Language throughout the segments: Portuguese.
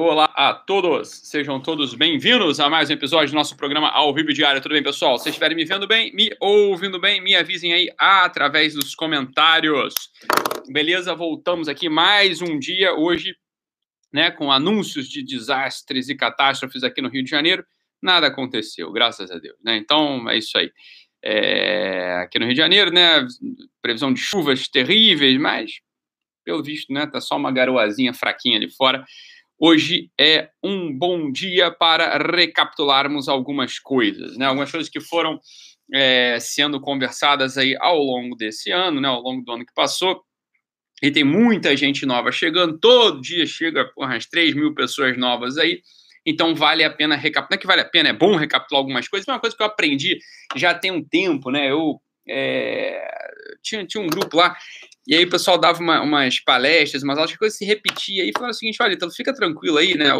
Olá a todos, sejam todos bem-vindos a mais um episódio do nosso programa ao vivo diário. Tudo bem, pessoal? Se estiverem me vendo bem, me ouvindo bem, me avisem aí através dos comentários. Beleza? Voltamos aqui mais um dia hoje, né, com anúncios de desastres e catástrofes aqui no Rio de Janeiro. Nada aconteceu, graças a Deus, né? Então é isso aí. É, aqui no Rio de Janeiro, né, previsão de chuvas terríveis, mas pelo visto, né, tá só uma garoazinha fraquinha ali fora. Hoje é um bom dia para recapitularmos algumas coisas, né? Algumas coisas que foram é, sendo conversadas aí ao longo desse ano, né? Ao longo do ano que passou. E tem muita gente nova chegando, todo dia chega porra, umas 3 mil pessoas novas aí. Então vale a pena recapitular. Não é que vale a pena, é bom recapitular algumas coisas. É uma coisa que eu aprendi já tem um tempo, né? Eu é, tinha, tinha um grupo lá e aí o pessoal dava uma, umas palestras, umas aulas, coisas se repetia e falava o seguinte: olha, então fica tranquilo aí, né?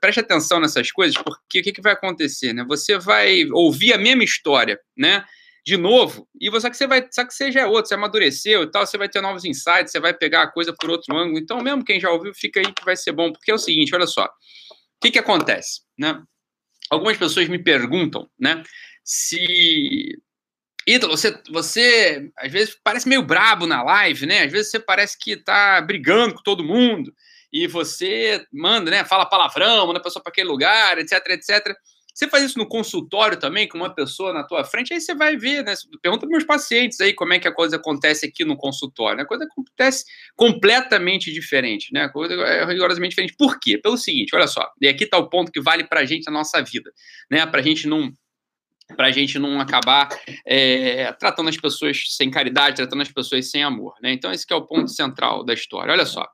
Preste atenção nessas coisas, porque o que, que vai acontecer, né? Você vai ouvir a mesma história, né? De novo, e você que você vai, sabe que você já é outro, você amadureceu e tal, você vai ter novos insights, você vai pegar a coisa por outro ângulo. Então, mesmo quem já ouviu, fica aí que vai ser bom, porque é o seguinte, olha só. O que, que acontece, né? Algumas pessoas me perguntam, né? Se Ítalo, você, você às vezes parece meio brabo na live, né? Às vezes você parece que tá brigando com todo mundo e você manda, né? Fala palavrão, manda a pessoa para aquele lugar, etc, etc. Você faz isso no consultório também, com uma pessoa na tua frente, aí você vai ver, né? Pergunta para meus pacientes aí como é que a coisa acontece aqui no consultório. Né? A coisa acontece completamente diferente, né? A coisa é rigorosamente diferente. Por quê? Pelo seguinte, olha só, e aqui está o ponto que vale para a gente na nossa vida, né? Para a gente não para a gente não acabar é, tratando as pessoas sem caridade, tratando as pessoas sem amor, né? Então esse é o ponto central da história. Olha só,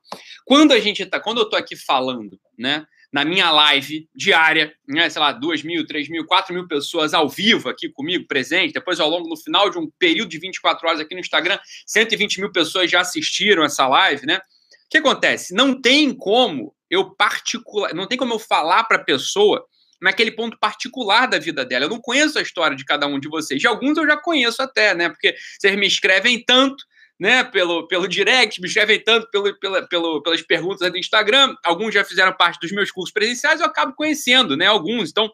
quando a gente tá, quando eu tô aqui falando, né? Na minha live diária, né, sei lá, duas mil, três mil, quatro mil pessoas ao vivo aqui comigo, presente. Depois, ao longo, no final de um período de 24 horas aqui no Instagram, 120 mil pessoas já assistiram essa live, né? O que acontece? Não tem como eu particular, não tem como eu falar para a pessoa naquele ponto particular da vida dela. Eu não conheço a história de cada um de vocês. De alguns eu já conheço até, né? Porque vocês me escrevem tanto, né? Pelo, pelo direct, me escrevem tanto pelo, pela, pelo, pelas perguntas do Instagram. Alguns já fizeram parte dos meus cursos presenciais, eu acabo conhecendo, né? Alguns. Então,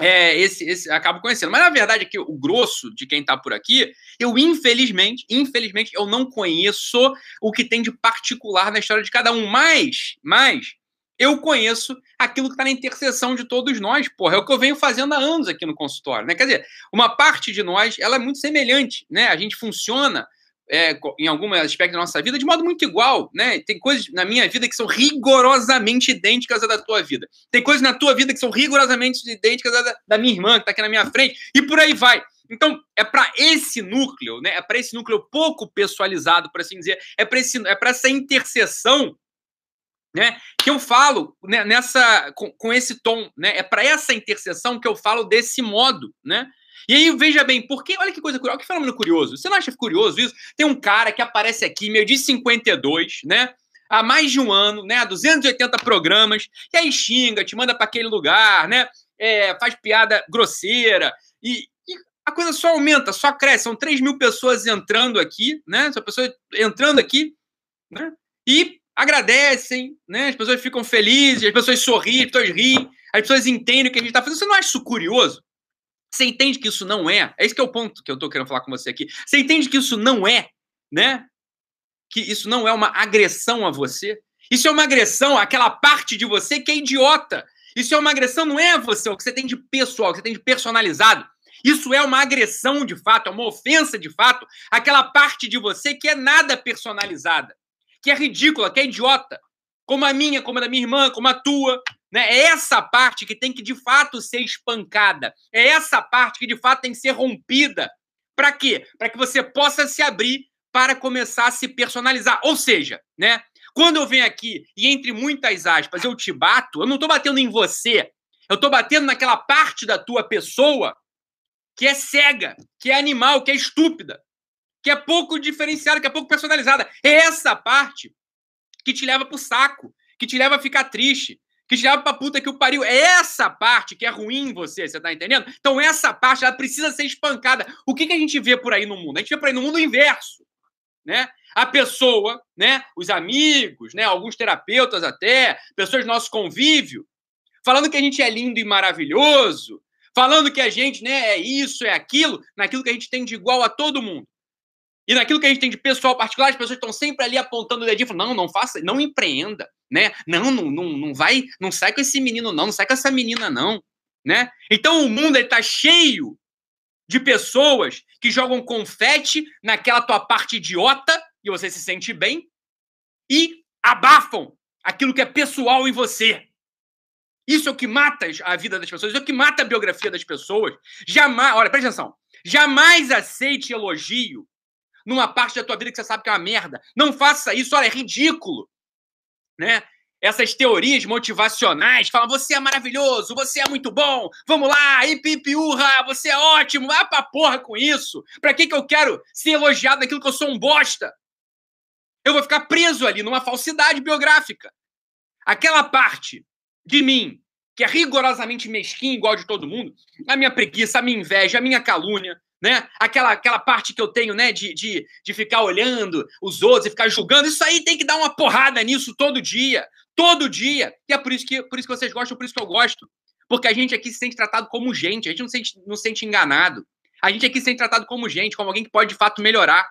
é, esse, esse acabo conhecendo. Mas na verdade é que o grosso de quem está por aqui, eu infelizmente, infelizmente, eu não conheço o que tem de particular na história de cada um. Mas, mas eu conheço aquilo que está na interseção de todos nós, porra. É o que eu venho fazendo há anos aqui no consultório, né? Quer dizer, uma parte de nós, ela é muito semelhante, né? A gente funciona é, em algum aspecto da nossa vida de modo muito igual, né? Tem coisas na minha vida que são rigorosamente idênticas à da tua vida. Tem coisas na tua vida que são rigorosamente idênticas à da, minha irmã, que está aqui na minha frente, e por aí vai. Então, é para esse núcleo, né? É para esse núcleo pouco pessoalizado, por assim dizer, é para é essa interseção né? Que eu falo né, nessa com, com, esse tom, né? É para essa interseção que eu falo desse modo, né? E aí veja bem, porque olha que coisa curiosa, que fenômeno curioso. Você não acha curioso isso? Tem um cara que aparece aqui, meio de 52, né? Há mais de um ano, né? Há 280 programas, e aí xinga, te manda para aquele lugar, né? É, faz piada grosseira e, e a coisa só aumenta, só cresce. São 3 mil pessoas entrando aqui, né? São pessoas entrando aqui, né? E agradecem, né? As pessoas ficam felizes, as pessoas sorriem, as pessoas riem, as pessoas entendem o que a gente está fazendo. Você não acha isso curioso? Você entende que isso não é? É esse que é o ponto que eu estou querendo falar com você aqui. Você entende que isso não é, né? Que isso não é uma agressão a você? Isso é uma agressão àquela parte de você que é idiota. Isso é uma agressão, não é a você, é o que você tem de pessoal, o que você tem de personalizado. Isso é uma agressão de fato, é uma ofensa de fato, aquela parte de você que é nada personalizada que é ridícula, que é idiota, como a minha, como a da minha irmã, como a tua. Né? É essa parte que tem que, de fato, ser espancada. É essa parte que, de fato, tem que ser rompida. Para quê? Para que você possa se abrir para começar a se personalizar. Ou seja, né? Quando eu venho aqui e, entre muitas aspas, eu te bato, eu não estou batendo em você. Eu estou batendo naquela parte da tua pessoa que é cega, que é animal, que é estúpida que é pouco diferenciada, que é pouco personalizada. É essa parte que te leva pro saco, que te leva a ficar triste, que te leva pra puta que o pariu. É essa parte que é ruim em você, você tá entendendo? Então essa parte, ela precisa ser espancada. O que, que a gente vê por aí no mundo? A gente vê por aí no mundo o inverso, né? a pessoa, né, os amigos, né, alguns terapeutas até, pessoas do nosso convívio, falando que a gente é lindo e maravilhoso, falando que a gente, né, é isso, é aquilo, naquilo que a gente tem de igual a todo mundo. E naquilo que a gente tem de pessoal particular, as pessoas estão sempre ali apontando o dedinho, falando, não, não faça, não empreenda, né? Não, não, não, não vai, não sai com esse menino não, não sai com essa menina não, né? Então o mundo está cheio de pessoas que jogam confete naquela tua parte idiota e você se sente bem e abafam aquilo que é pessoal em você. Isso é o que mata a vida das pessoas, isso é o que mata a biografia das pessoas. Jamais, olha, presta atenção. Jamais aceite elogio numa parte da tua vida que você sabe que é uma merda. Não faça isso, olha, é ridículo. Né? Essas teorias motivacionais falam: você é maravilhoso, você é muito bom, vamos lá, ipipiurra, você é ótimo, vá pra porra com isso. Pra que, que eu quero ser elogiado naquilo que eu sou um bosta? Eu vou ficar preso ali numa falsidade biográfica. Aquela parte de mim que é rigorosamente mesquinha, igual de todo mundo, a minha preguiça, a minha inveja, a minha calúnia, né? Aquela, aquela parte que eu tenho, né, de, de, de ficar olhando os outros e ficar julgando, isso aí tem que dar uma porrada nisso todo dia, todo dia. E é por isso que, por isso que vocês gostam, por isso que eu gosto. Porque a gente aqui se sente tratado como gente, a gente não se sente, não se sente enganado. A gente aqui se sente tratado como gente, como alguém que pode de fato melhorar,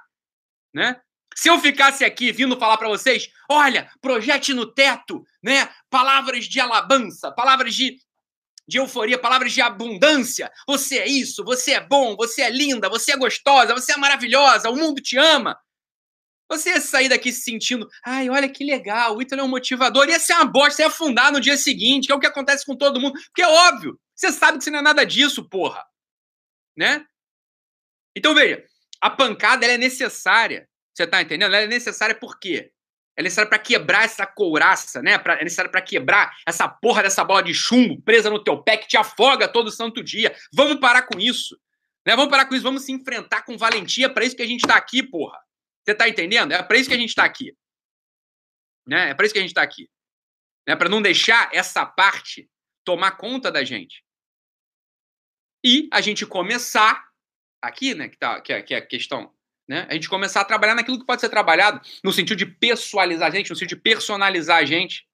né? Se eu ficasse aqui vindo falar para vocês, olha, projete no teto, né? Palavras de alabança, palavras de, de euforia, palavras de abundância. Você é isso, você é bom, você é linda, você é gostosa, você é maravilhosa, o mundo te ama. Você ia sair daqui se sentindo, ai, olha que legal, o Ítalo é um motivador. Ia ser uma bosta, ia afundar no dia seguinte, que é o que acontece com todo mundo. Porque é óbvio, você sabe que você não é nada disso, porra. Né? Então veja, a pancada é necessária você tá entendendo? Ela é necessária por quê? É necessária para quebrar essa couraça, né? Pra, é necessária para quebrar essa porra dessa bola de chumbo presa no teu pé que te afoga todo santo dia. Vamos parar com isso. Né? Vamos parar com isso, vamos se enfrentar com valentia. Para isso que a gente tá aqui, porra. Você tá entendendo? É para isso que a gente tá aqui. Né? É para isso que a gente tá aqui. Né? Para não deixar essa parte tomar conta da gente. E a gente começar aqui, né, que, tá, que, é, que é a questão né? A gente começar a trabalhar naquilo que pode ser trabalhado, no sentido de pessoalizar a gente, no sentido de personalizar a gente.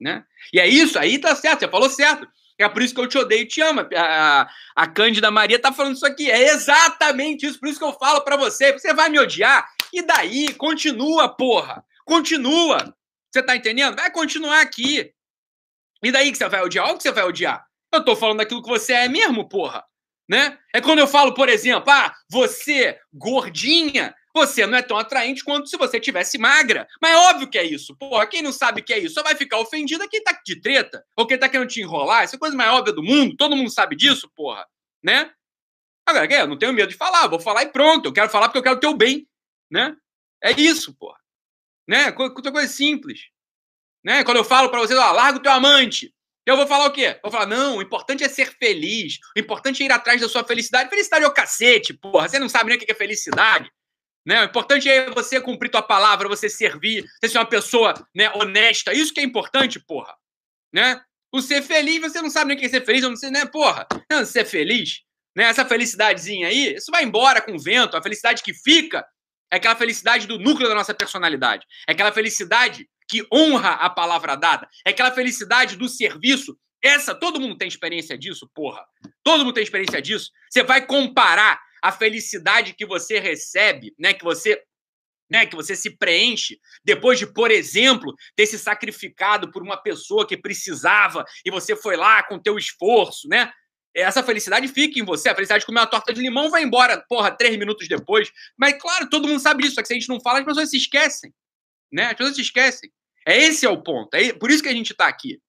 Né? E é isso, aí tá certo, você falou certo. É por isso que eu te odeio e te amo. A, a Cândida Maria tá falando isso aqui. É exatamente isso, por isso que eu falo para você. Você vai me odiar. E daí? Continua, porra. Continua. Você tá entendendo? Vai continuar aqui. E daí que você vai odiar? Olha o que você vai odiar. Eu tô falando daquilo que você é mesmo, porra né? É quando eu falo, por exemplo, ah, você gordinha, você não é tão atraente quanto se você tivesse magra. Mas é óbvio que é isso. Porra, quem não sabe que é isso só vai ficar ofendido é quem tá de treta, ou quem tá querendo te enrolar. Isso é a coisa mais óbvia do mundo. Todo mundo sabe disso, porra, né? Agora, eu não tenho medo de falar, vou falar e pronto. Eu quero falar porque eu quero o teu bem, né? É isso, porra. Né? Coisa, coisa simples. Né? Quando eu falo para vocês, ó, larga o teu amante. Eu vou falar o quê? vou falar, não, o importante é ser feliz. O importante é ir atrás da sua felicidade. Felicidade é o cacete, porra. Você não sabe nem o que é felicidade. Né? O importante é você cumprir tua palavra, você servir, você ser uma pessoa né, honesta. Isso que é importante, porra. Né? O ser feliz, você não sabe nem o que é ser feliz, não sei, né, porra? Não, ser feliz, né? Essa felicidadezinha aí, isso vai embora com o vento. A felicidade que fica é aquela felicidade do núcleo da nossa personalidade. É aquela felicidade que honra a palavra dada, é aquela felicidade do serviço. Essa, todo mundo tem experiência disso, porra. Todo mundo tem experiência disso. Você vai comparar a felicidade que você recebe, né, que você né, que você se preenche depois de, por exemplo, ter se sacrificado por uma pessoa que precisava e você foi lá com teu esforço, né? Essa felicidade fica em você. A felicidade de comer uma torta de limão vai embora, porra, três minutos depois. Mas, claro, todo mundo sabe disso. Só que se a gente não fala, as pessoas se esquecem né? As pessoas se esquecem. É esse é o ponto. É por isso que a gente está aqui.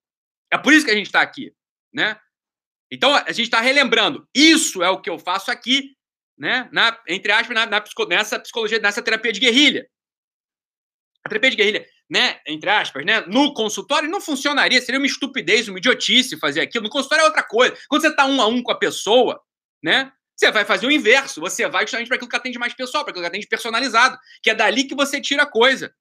É por isso que a gente está aqui, né? Então a gente está relembrando. Isso é o que eu faço aqui, né? Na, entre aspas, na, na, nessa psicologia, nessa terapia de guerrilha. A terapia de guerrilha, né? Entre aspas, né? No consultório não funcionaria, seria uma estupidez, uma idiotice fazer aquilo. No consultório é outra coisa. Quando você está um a um com a pessoa, né? Você vai fazer o inverso. Você vai justamente para aquilo que atende mais pessoal, para aquilo que atende personalizado, que é dali que você tira a coisa.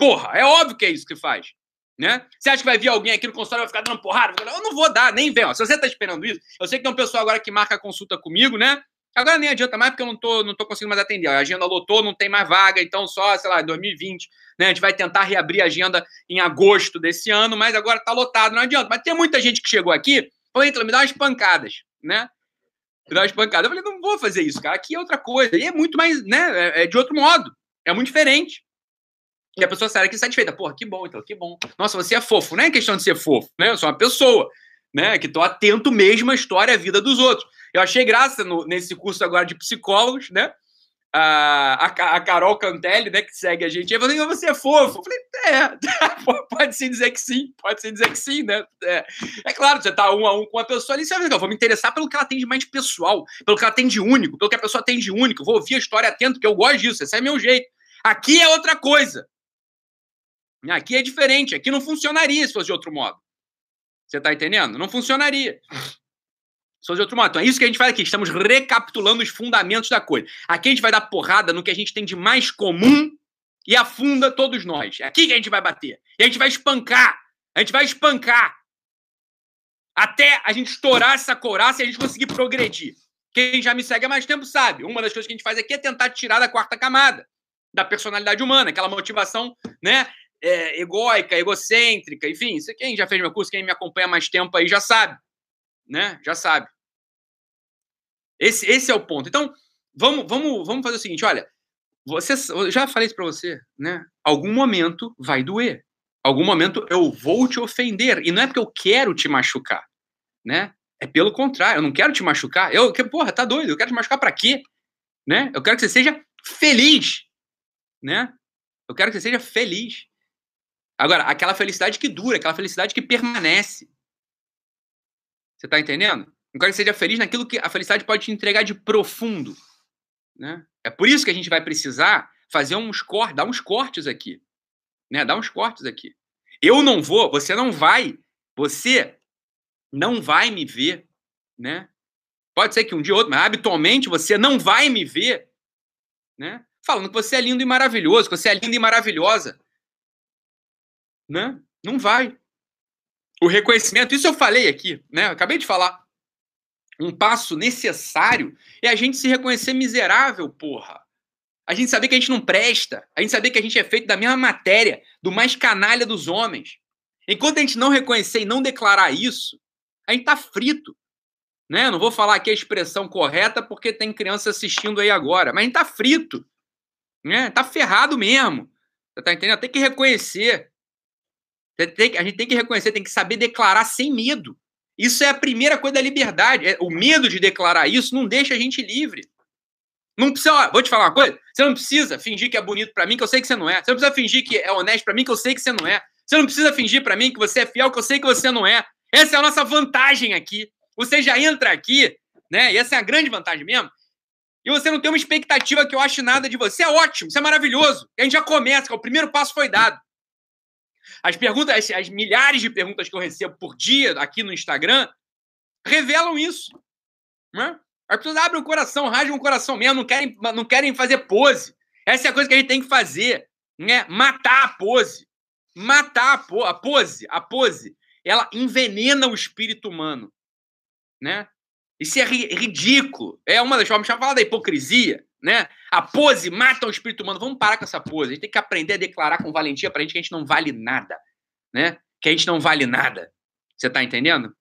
Porra, é óbvio que é isso que faz. Né? Você acha que vai vir alguém aqui no consultório e vai ficar dando porrada? Eu não vou dar, nem vem. Ó. Se você está esperando isso, eu sei que tem um pessoal agora que marca consulta comigo, né? Agora nem adianta mais porque eu não tô, não tô conseguindo mais atender. A agenda lotou, não tem mais vaga, então só, sei lá, 2020, né? A gente vai tentar reabrir a agenda em agosto desse ano, mas agora tá lotado, não adianta. Mas tem muita gente que chegou aqui, falou, então, me dá umas pancadas, né? Me dá umas pancadas. Eu falei, não vou fazer isso, cara. Aqui é outra coisa. E é muito mais, né? É, é de outro modo. É muito diferente. E a pessoa sai aqui satisfeita. Porra, que bom, então, que bom. Nossa, você é fofo. Não é questão de ser fofo, né? Eu sou uma pessoa, né? Que tô atento mesmo à história e à vida dos outros. Eu achei graça no, nesse curso agora de psicólogos, né? A, a, a, Carol Cantelli, né, que segue a gente, eu falei, você é fofo. Eu falei, é, pode se dizer que sim, pode se dizer que sim, né? É, é claro, você tá um a um com a pessoa ali, você vai vou me interessar pelo que ela tem de mais pessoal, pelo que ela tem de único, pelo que a pessoa tem de único, vou ouvir a história atento, porque eu gosto disso, esse é meu jeito. Aqui é outra coisa. Aqui é diferente, aqui não funcionaria se fosse de outro modo. Você tá entendendo? Não funcionaria. Se fosse de outro modo. Então é isso que a gente faz aqui. Estamos recapitulando os fundamentos da coisa. Aqui a gente vai dar porrada no que a gente tem de mais comum e afunda todos nós. É aqui que a gente vai bater. E a gente vai espancar. A gente vai espancar. Até a gente estourar essa couraça e a gente conseguir progredir. Quem já me segue há mais tempo sabe. Uma das coisas que a gente faz aqui é tentar tirar da quarta camada da personalidade humana, aquela motivação, né? É, egóica, egocêntrica, enfim, quem já fez meu curso, quem me acompanha mais tempo aí já sabe, né? Já sabe. Esse, esse é o ponto. Então, vamos, vamos, vamos fazer o seguinte, olha, você, eu já falei isso para você, né? Algum momento vai doer. Algum momento eu vou te ofender e não é porque eu quero te machucar, né? É pelo contrário, eu não quero te machucar. Eu, que porra, tá doido? Eu quero te machucar para quê? Né? Eu quero que você seja feliz, né? Eu quero que você seja feliz. Agora, aquela felicidade que dura, aquela felicidade que permanece. Você está entendendo? Não quero que seja feliz naquilo que a felicidade pode te entregar de profundo. Né? É por isso que a gente vai precisar fazer uns cortes, dar uns cortes aqui. Né? Dar uns cortes aqui. Eu não vou, você não vai, você não vai me ver, né? Pode ser que um dia ou outro, mas habitualmente você não vai me ver, né? Falando que você é lindo e maravilhoso, que você é linda e maravilhosa né? Não vai. O reconhecimento, isso eu falei aqui, né? acabei de falar. Um passo necessário é a gente se reconhecer miserável, porra. A gente saber que a gente não presta. A gente saber que a gente é feito da mesma matéria, do mais canalha dos homens. Enquanto a gente não reconhecer e não declarar isso, a gente tá frito. Né? Não vou falar aqui a expressão correta porque tem criança assistindo aí agora, mas a gente tá frito. Né? Tá ferrado mesmo. Você tá entendendo? Tem que reconhecer a gente tem que reconhecer, tem que saber declarar sem medo. Isso é a primeira coisa da liberdade. É, o medo de declarar isso não deixa a gente livre. Não precisa, ó, vou te falar uma coisa. Você não precisa fingir que é bonito para mim, que eu sei que você não é. Você não precisa fingir que é honesto para mim, que eu sei que você não é. Você não precisa fingir para mim que você é fiel, que eu sei que você não é. Essa é a nossa vantagem aqui. Você já entra aqui, né? E essa é a grande vantagem mesmo. E você não tem uma expectativa que eu ache nada de você. É ótimo, isso é maravilhoso. A gente já começa, o primeiro passo foi dado. As perguntas, as, as, milhares de perguntas que eu recebo por dia aqui no Instagram revelam isso. Né? As pessoas abrem o coração, rasgam o coração mesmo, não querem, não querem fazer pose. Essa é a coisa que a gente tem que fazer, né? Matar a pose. Matar a, po a pose, a pose, ela envenena o espírito humano, né? Isso é ri ridículo. É uma das formas de falar da hipocrisia né? A pose mata o espírito humano. Vamos parar com essa pose. A gente tem que aprender a declarar com valentia pra gente que a gente não vale nada, né? Que a gente não vale nada. Você tá entendendo?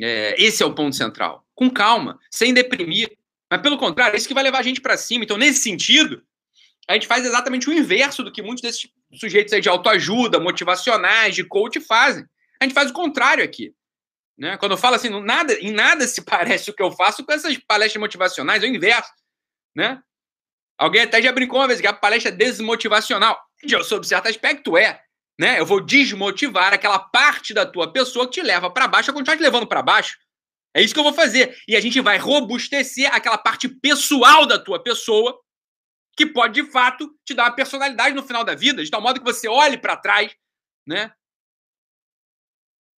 É, esse é o ponto central. Com calma, sem deprimir. Mas pelo contrário, é isso que vai levar a gente para cima. Então, nesse sentido, a gente faz exatamente o inverso do que muitos desses sujeitos de autoajuda, motivacionais, de coach fazem. A gente faz o contrário aqui. Né? Quando eu falo assim, nada, em nada se parece o que eu faço com essas palestras motivacionais, é o inverso né? Alguém até já brincou uma vez que a palestra é desmotivacional. Sob certo aspecto é, né? Eu vou desmotivar aquela parte da tua pessoa que te leva para baixo, a continuar te levando para baixo. É isso que eu vou fazer. E a gente vai robustecer aquela parte pessoal da tua pessoa, que pode, de fato, te dar uma personalidade no final da vida, de tal modo que você olhe para trás, né?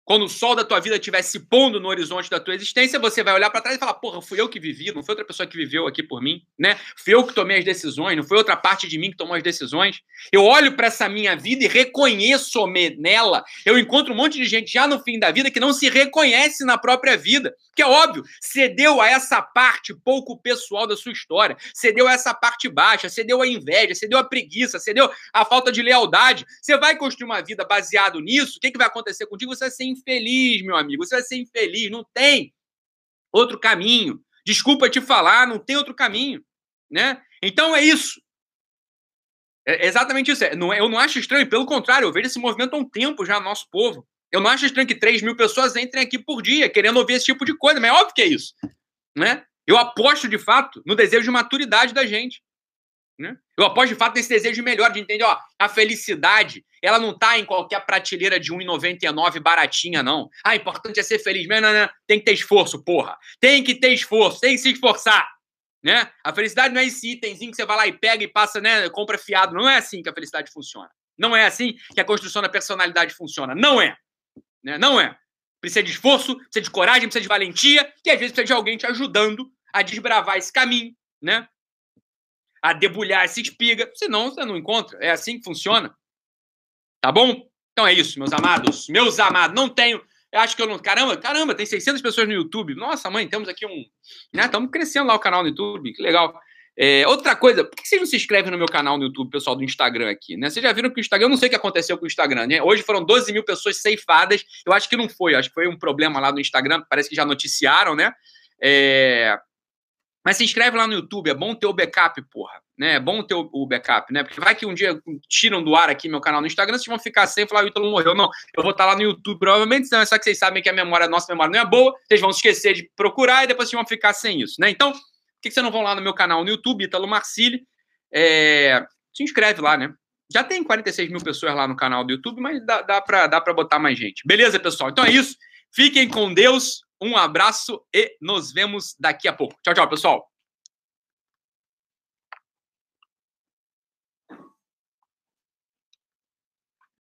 Quando o sol da tua vida estiver se pondo no horizonte da tua existência, você vai olhar para trás e falar: porra, fui eu que vivi, não foi outra pessoa que viveu aqui por mim, né? Fui eu que tomei as decisões, não foi outra parte de mim que tomou as decisões. Eu olho para essa minha vida e reconheço-me nela. Eu encontro um monte de gente já no fim da vida que não se reconhece na própria vida, que é óbvio, cedeu a essa parte pouco pessoal da sua história, cedeu a essa parte baixa, cedeu a inveja, cedeu a preguiça, cedeu a falta de lealdade. Você vai construir uma vida baseado nisso, o que, que vai acontecer contigo? Você vai ser infeliz, meu amigo. Você vai ser infeliz. Não tem outro caminho. Desculpa te falar, não tem outro caminho. Né? Então é isso. É exatamente isso. É, é, eu não acho estranho, pelo contrário, eu vejo esse movimento há um tempo já no nosso povo. Eu não acho estranho que 3 mil pessoas entrem aqui por dia querendo ouvir esse tipo de coisa, mas é óbvio que é isso. Né? Eu aposto, de fato, no desejo de maturidade da gente. Né? Eu aposto de fato nesse desejo melhor de entender, ó, a felicidade, ela não tá em qualquer prateleira de 1,99 baratinha, não. Ah, importante é ser feliz. Não, não, não. Tem que ter esforço, porra. Tem que ter esforço, tem que se esforçar. Né? A felicidade não é esse itemzinho que você vai lá e pega e passa, né, compra fiado. Não é assim que a felicidade funciona. Não é assim que a construção da personalidade funciona. Não é. Né? Não é. Precisa de esforço, precisa de coragem, precisa de valentia, e às vezes precisa de alguém te ajudando a desbravar esse caminho, né? A debulhar essa espiga, senão você não encontra. É assim que funciona. Tá bom? Então é isso, meus amados. Meus amados, não tenho. Eu acho que eu não. Caramba, caramba, tem 600 pessoas no YouTube. Nossa, mãe, temos aqui um. Né? Estamos crescendo lá o canal no YouTube, que legal. É, outra coisa, por que vocês não se inscrevem no meu canal no YouTube, pessoal do Instagram aqui? Né? Vocês já viram que o Instagram, eu não sei o que aconteceu com o Instagram, né? Hoje foram 12 mil pessoas ceifadas. Eu acho que não foi, acho que foi um problema lá no Instagram, parece que já noticiaram, né? É, mas se inscreve lá no YouTube, é bom ter o backup, porra. Né? É bom ter o, backup, né? Porque vai que um dia tiram do ar aqui meu canal no Instagram, vocês vão ficar sem falar, o Ítalo morreu. Não, eu vou estar lá no YouTube, provavelmente, não, é só que vocês sabem que a memória, a nossa memória não é boa, vocês vão esquecer de procurar e depois vocês vão ficar sem isso, né? Então, por que, vocês não vão lá no meu canal no YouTube, Ítalo Marcili? É... Se inscreve lá, né? Já tem 46 mil pessoas lá no canal do YouTube, mas dá, dá para botar mais gente. Beleza, pessoal? Então é isso. Fiquem com Deus. Um abraço e nos vemos daqui a pouco. Tchau, tchau, pessoal.